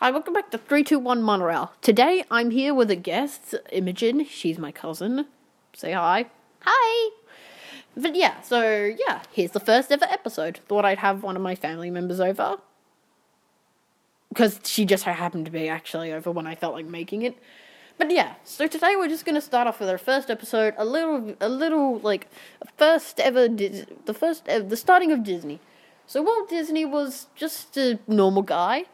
Hi, welcome back to 321 Monorail. Today I'm here with a guest, Imogen. She's my cousin. Say hi. Hi. But yeah, so yeah, here's the first ever episode. Thought I'd have one of my family members over. Because she just so happened to be actually over when I felt like making it. But yeah, so today we're just gonna start off with our first episode, a little, a little like first ever, Dis- the first, ever, the starting of Disney. So Walt Disney was just a normal guy,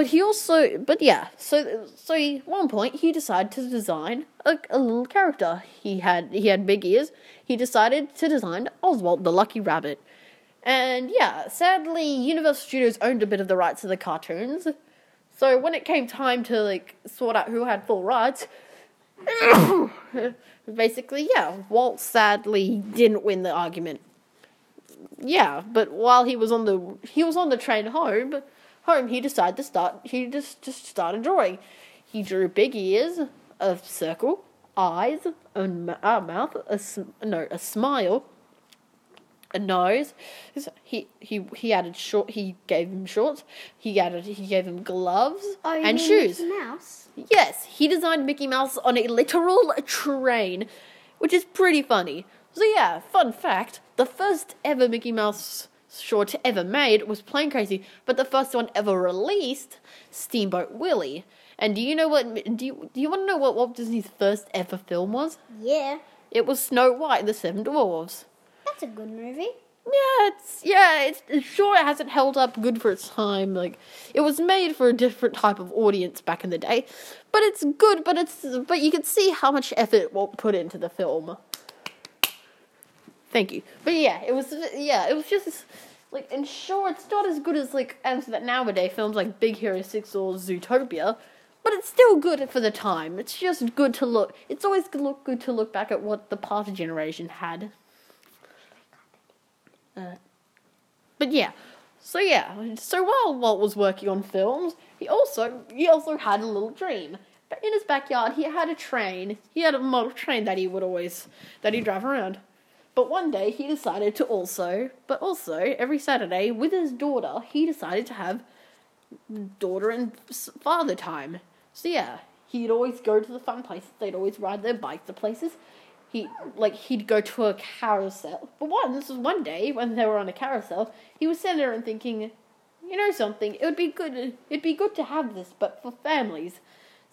but he also, but yeah, so so he, one point he decided to design a, a little character. He had he had big ears. He decided to design Oswald the Lucky Rabbit. And yeah, sadly, Universal Studios owned a bit of the rights to the cartoons. So when it came time to like sort out who had full rights, basically, yeah, Walt sadly didn't win the argument. Yeah, but while he was on the he was on the train home, home he decided to start. He just just started drawing. He drew big ears, a circle, eyes, a, m- a mouth, a sm- no, a smile, a nose. He he he added short. He gave him shorts. He added he gave him gloves Oh, and shoes. Mickey Mouse? Yes, he designed Mickey Mouse on a literal train, which is pretty funny. So yeah, fun fact: the first ever Mickey Mouse short ever made was Plane Crazy, but the first one ever released, Steamboat Willie. And do you know what? Do you do you want to know what Walt Disney's first ever film was? Yeah. It was Snow White and the Seven Dwarfs. That's a good movie. Yeah, it's yeah, it's, it's sure it hasn't held up good for its time. Like it was made for a different type of audience back in the day, but it's good. But it's but you can see how much effort Walt put into the film. Thank you. But yeah, it was yeah, it was just like and sure it's not as good as like as that nowadays films like Big Hero Six or Zootopia, but it's still good for the time. It's just good to look. It's always good look good to look back at what the past generation had. Uh, but yeah, so yeah, so while Walt was working on films, he also he also had a little dream. But in his backyard, he had a train. He had a model train that he would always that he'd drive around. But one day he decided to also, but also every Saturday with his daughter, he decided to have daughter and father time. So yeah, he'd always go to the fun places. They'd always ride their bikes to places. He like he'd go to a carousel. But one this was one day when they were on a carousel, he was sitting there and thinking, you know something, it would be good. It'd be good to have this, but for families.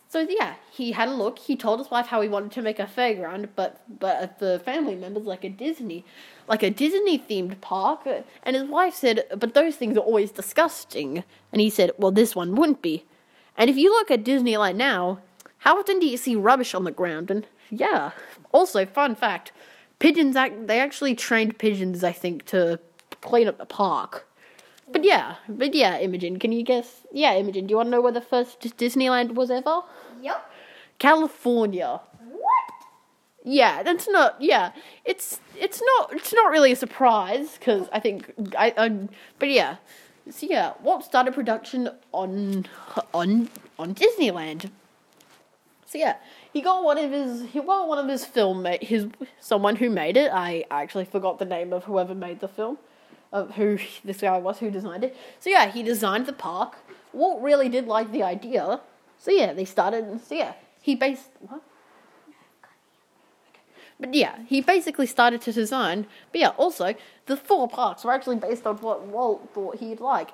So yeah, he had a look. He told his wife how he wanted to make a fairground, but but the family members like a Disney, like a Disney themed park. And his wife said, "But those things are always disgusting." And he said, "Well, this one wouldn't be." And if you look at Disneyland now, how often do you see rubbish on the ground? And yeah, also fun fact, pigeons act they actually trained pigeons, I think, to clean up the park. But yeah, but yeah, Imogen, can you guess? Yeah, Imogen, do you want to know where the first Disneyland was ever? Yep. California. What? Yeah, that's not. Yeah, it's it's not it's not really a surprise because I think I, I but yeah, so yeah, Walt started production on on on Disneyland. So yeah, he got one of his he got one of his film his someone who made it. I actually forgot the name of whoever made the film, of who this guy was who designed it. So yeah, he designed the park. Walt really did like the idea. So yeah, they started. So yeah, he based what. But yeah, he basically started to design. But yeah, also the four parks were actually based on what Walt thought he'd like.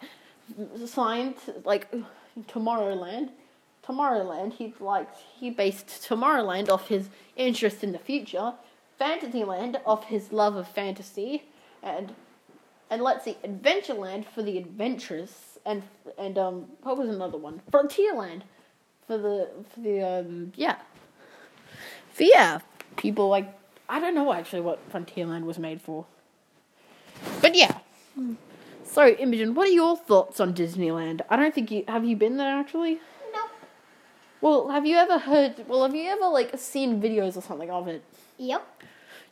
Science, like Tomorrowland. Tomorrowland, he liked. He based Tomorrowland off his interest in the future. Fantasyland off his love of fantasy, and and let's see, Adventureland for the adventurous, and and um, what was another one? Frontierland for the for the um yeah. So yeah, people like I don't know actually what Frontierland was made for. But yeah. So Imogen, what are your thoughts on Disneyland? I don't think you have you been there actually? No. Well, have you ever heard well have you ever like seen videos or something of it? Yep.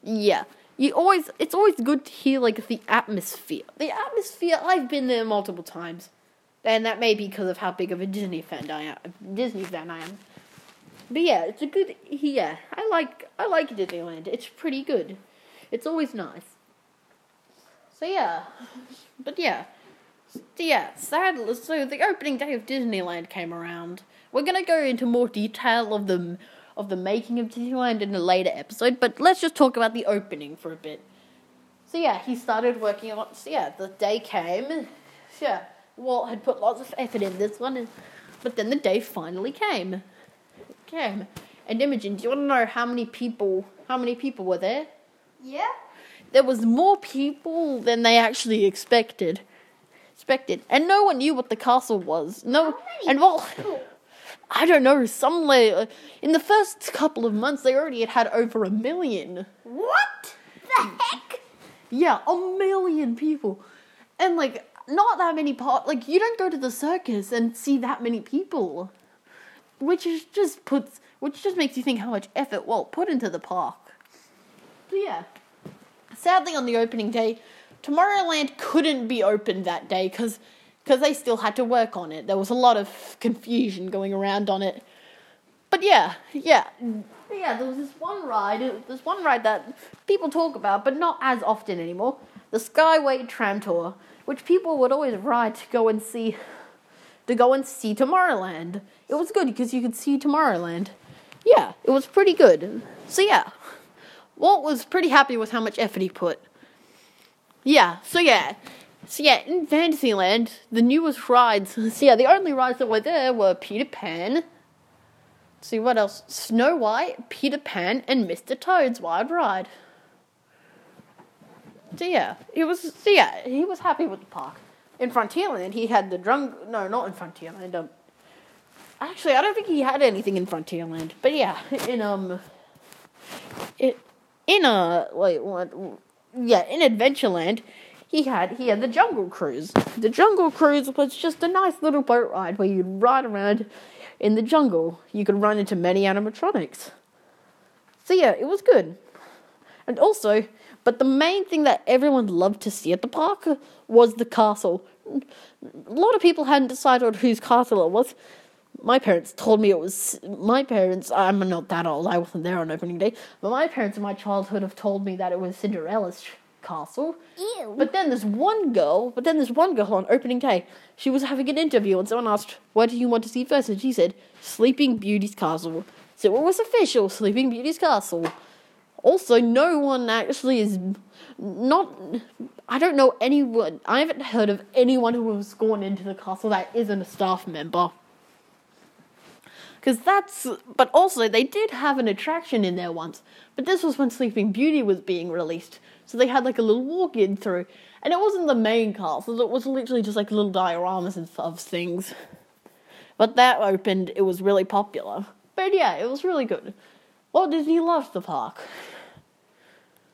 Yeah. You always it's always good to hear like the atmosphere. The atmosphere I've been there multiple times. And that may be because of how big of a Disney fan I am Disney fan I am. But yeah, it's a good yeah, I like I like Disneyland. It's pretty good. It's always nice. So yeah. But yeah. Yeah, sadly, so the opening day of Disneyland came around. We're gonna go into more detail of the of the making of Disneyland in a later episode, but let's just talk about the opening for a bit. So yeah, he started working on. So yeah, the day came. So yeah, Walt had put lots of effort in this one, and, but then the day finally came. It came. And Imogen, do you want to know how many people? How many people were there? Yeah. There was more people than they actually expected. Expected, and no one knew what the castle was. No, and well, people? I don't know. Some like, uh, in the first couple of months, they already had had over a million. What the heck? Yeah, a million people. And like not that many part like you don't go to the circus and see that many people. Which is just puts which just makes you think how much effort Walt put into the park. But yeah. Sadly on the opening day, Tomorrowland couldn't be opened that day cuz cuz they still had to work on it. There was a lot of confusion going around on it. But yeah, yeah, yeah. There was this one ride. There's one ride that people talk about, but not as often anymore. The Skyway Tram Tour, which people would always ride to go and see, to go and see Tomorrowland. It was good because you could see Tomorrowland. Yeah, it was pretty good. So yeah, Walt was pretty happy with how much effort he put. Yeah. So yeah. So yeah, in Fantasyland, the newest rides. So yeah, the only rides that were there were Peter Pan. See what else? Snow White, Peter Pan, and Mr. Toad's Wild Ride. So yeah, he was. So yeah, he was happy with the park. In Frontierland, he had the drum. No, not in Frontierland. Um, actually, I don't think he had anything in Frontierland. But yeah, in um, it in a wait what? Yeah, in Adventureland, he had he had the Jungle Cruise. The Jungle Cruise was just a nice little boat ride where you'd ride around in the jungle. You could run into many animatronics. So yeah, it was good. And also, but the main thing that everyone loved to see at the park was the castle. A lot of people hadn't decided whose castle it was. My parents told me it was my parents. I'm not that old. I wasn't there on opening day, but my parents in my childhood have told me that it was Cinderella's castle. Ew. But then there's one girl, but then there's one girl on opening day. She was having an interview and someone asked, What do you want to see first? And she said, Sleeping Beauty's Castle. So it was official, Sleeping Beauty's Castle. Also, no one actually is not. I don't know anyone. I haven't heard of anyone who has gone into the castle that isn't a staff member. Because that's. But also, they did have an attraction in there once. But this was when Sleeping Beauty was being released. So they had like a little walk in through. And it wasn't the main castle, it was literally just like little dioramas and of things. But that opened, it was really popular. But yeah, it was really good. Walt Disney loved the park.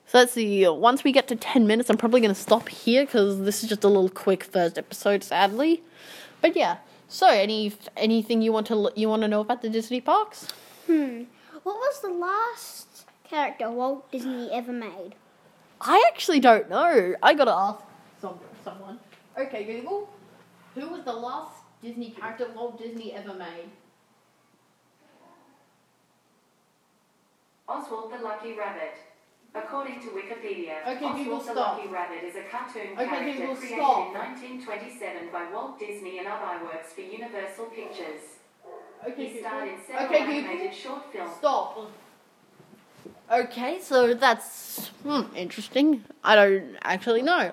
So let's see. Once we get to ten minutes, I'm probably going to stop here because this is just a little quick first episode, sadly. But yeah. So any anything you want to you want to know about the Disney parks? Hmm. What was the last character Walt Disney ever made? I actually don't know. I gotta ask some, someone. Okay, Google. Who was the last Disney character Walt Disney ever made? Oswald the Lucky Rabbit. According to Wikipedia, Okay, Google, Oswald the stop. Lucky Rabbit is a cartoon Okay, character Google, created stop. in 1927 by Walt Disney and other works for Universal Pictures. Okay, He starred in several Okay, animated short films. Stop. Okay, so that's hmm, interesting. I don't actually know.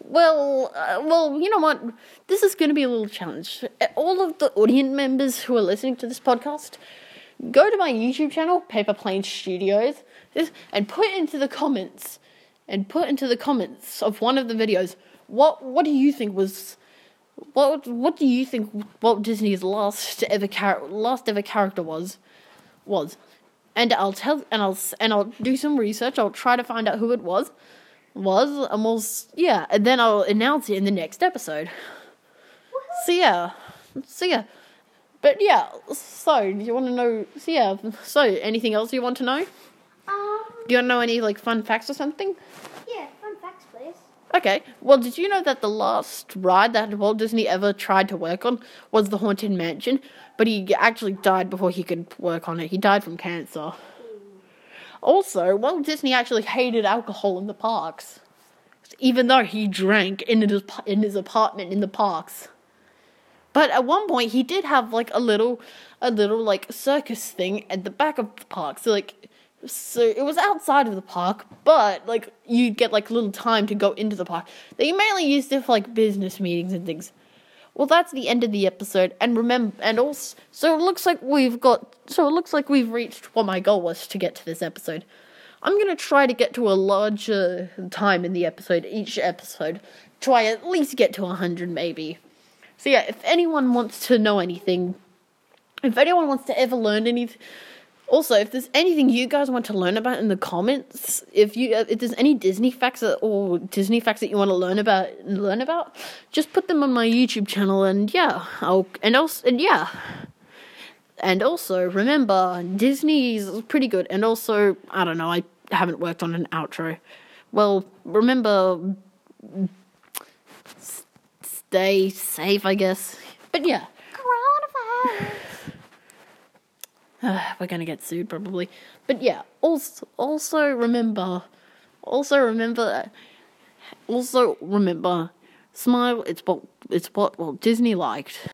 Well, uh, well, you know what? This is going to be a little challenge. Uh, All of the audience members who are listening to this podcast, go to my YouTube channel, Paper Plane Studios, this- and put into the comments, and put into the comments of one of the videos, what what do you think was, what what do you think Walt Disney's last ever char- last ever character was, was, and I'll tell and I'll and I'll do some research. I'll try to find out who it was, was, and we'll yeah, and then I'll announce it in the next episode. So yeah, so yeah, but yeah. So do you want to know? So yeah. So anything else you want to know? Um. Do you want to know any like fun facts or something? Yeah. Fun facts, please. Okay. Well, did you know that the last ride that Walt Disney ever tried to work on was the Haunted Mansion, but he actually died before he could work on it. He died from cancer. Also, Walt Disney actually hated alcohol in the parks. even though he drank in his in his apartment in the parks. But at one point, he did have like a little, a little like circus thing at the back of the park. So like, so it was outside of the park, but like you'd get like little time to go into the park. They mainly used it for like business meetings and things. Well, that's the end of the episode, and remember, and also, so it looks like we've got, so it looks like we've reached what my goal was to get to this episode. I'm gonna try to get to a larger time in the episode, each episode. Try at least get to 100, maybe. So, yeah, if anyone wants to know anything, if anyone wants to ever learn anything, also, if there's anything you guys want to learn about in the comments, if you uh, if there's any Disney facts that, or Disney facts that you want to learn about learn about, just put them on my YouTube channel and yeah, I'll and also and yeah. And also remember Disney's pretty good and also I don't know, I haven't worked on an outro. Well, remember stay safe, I guess. But yeah. Coronavirus. we're gonna get sued probably. But yeah, also also remember, also remember, also remember, smile. It's what it's what Walt Disney liked.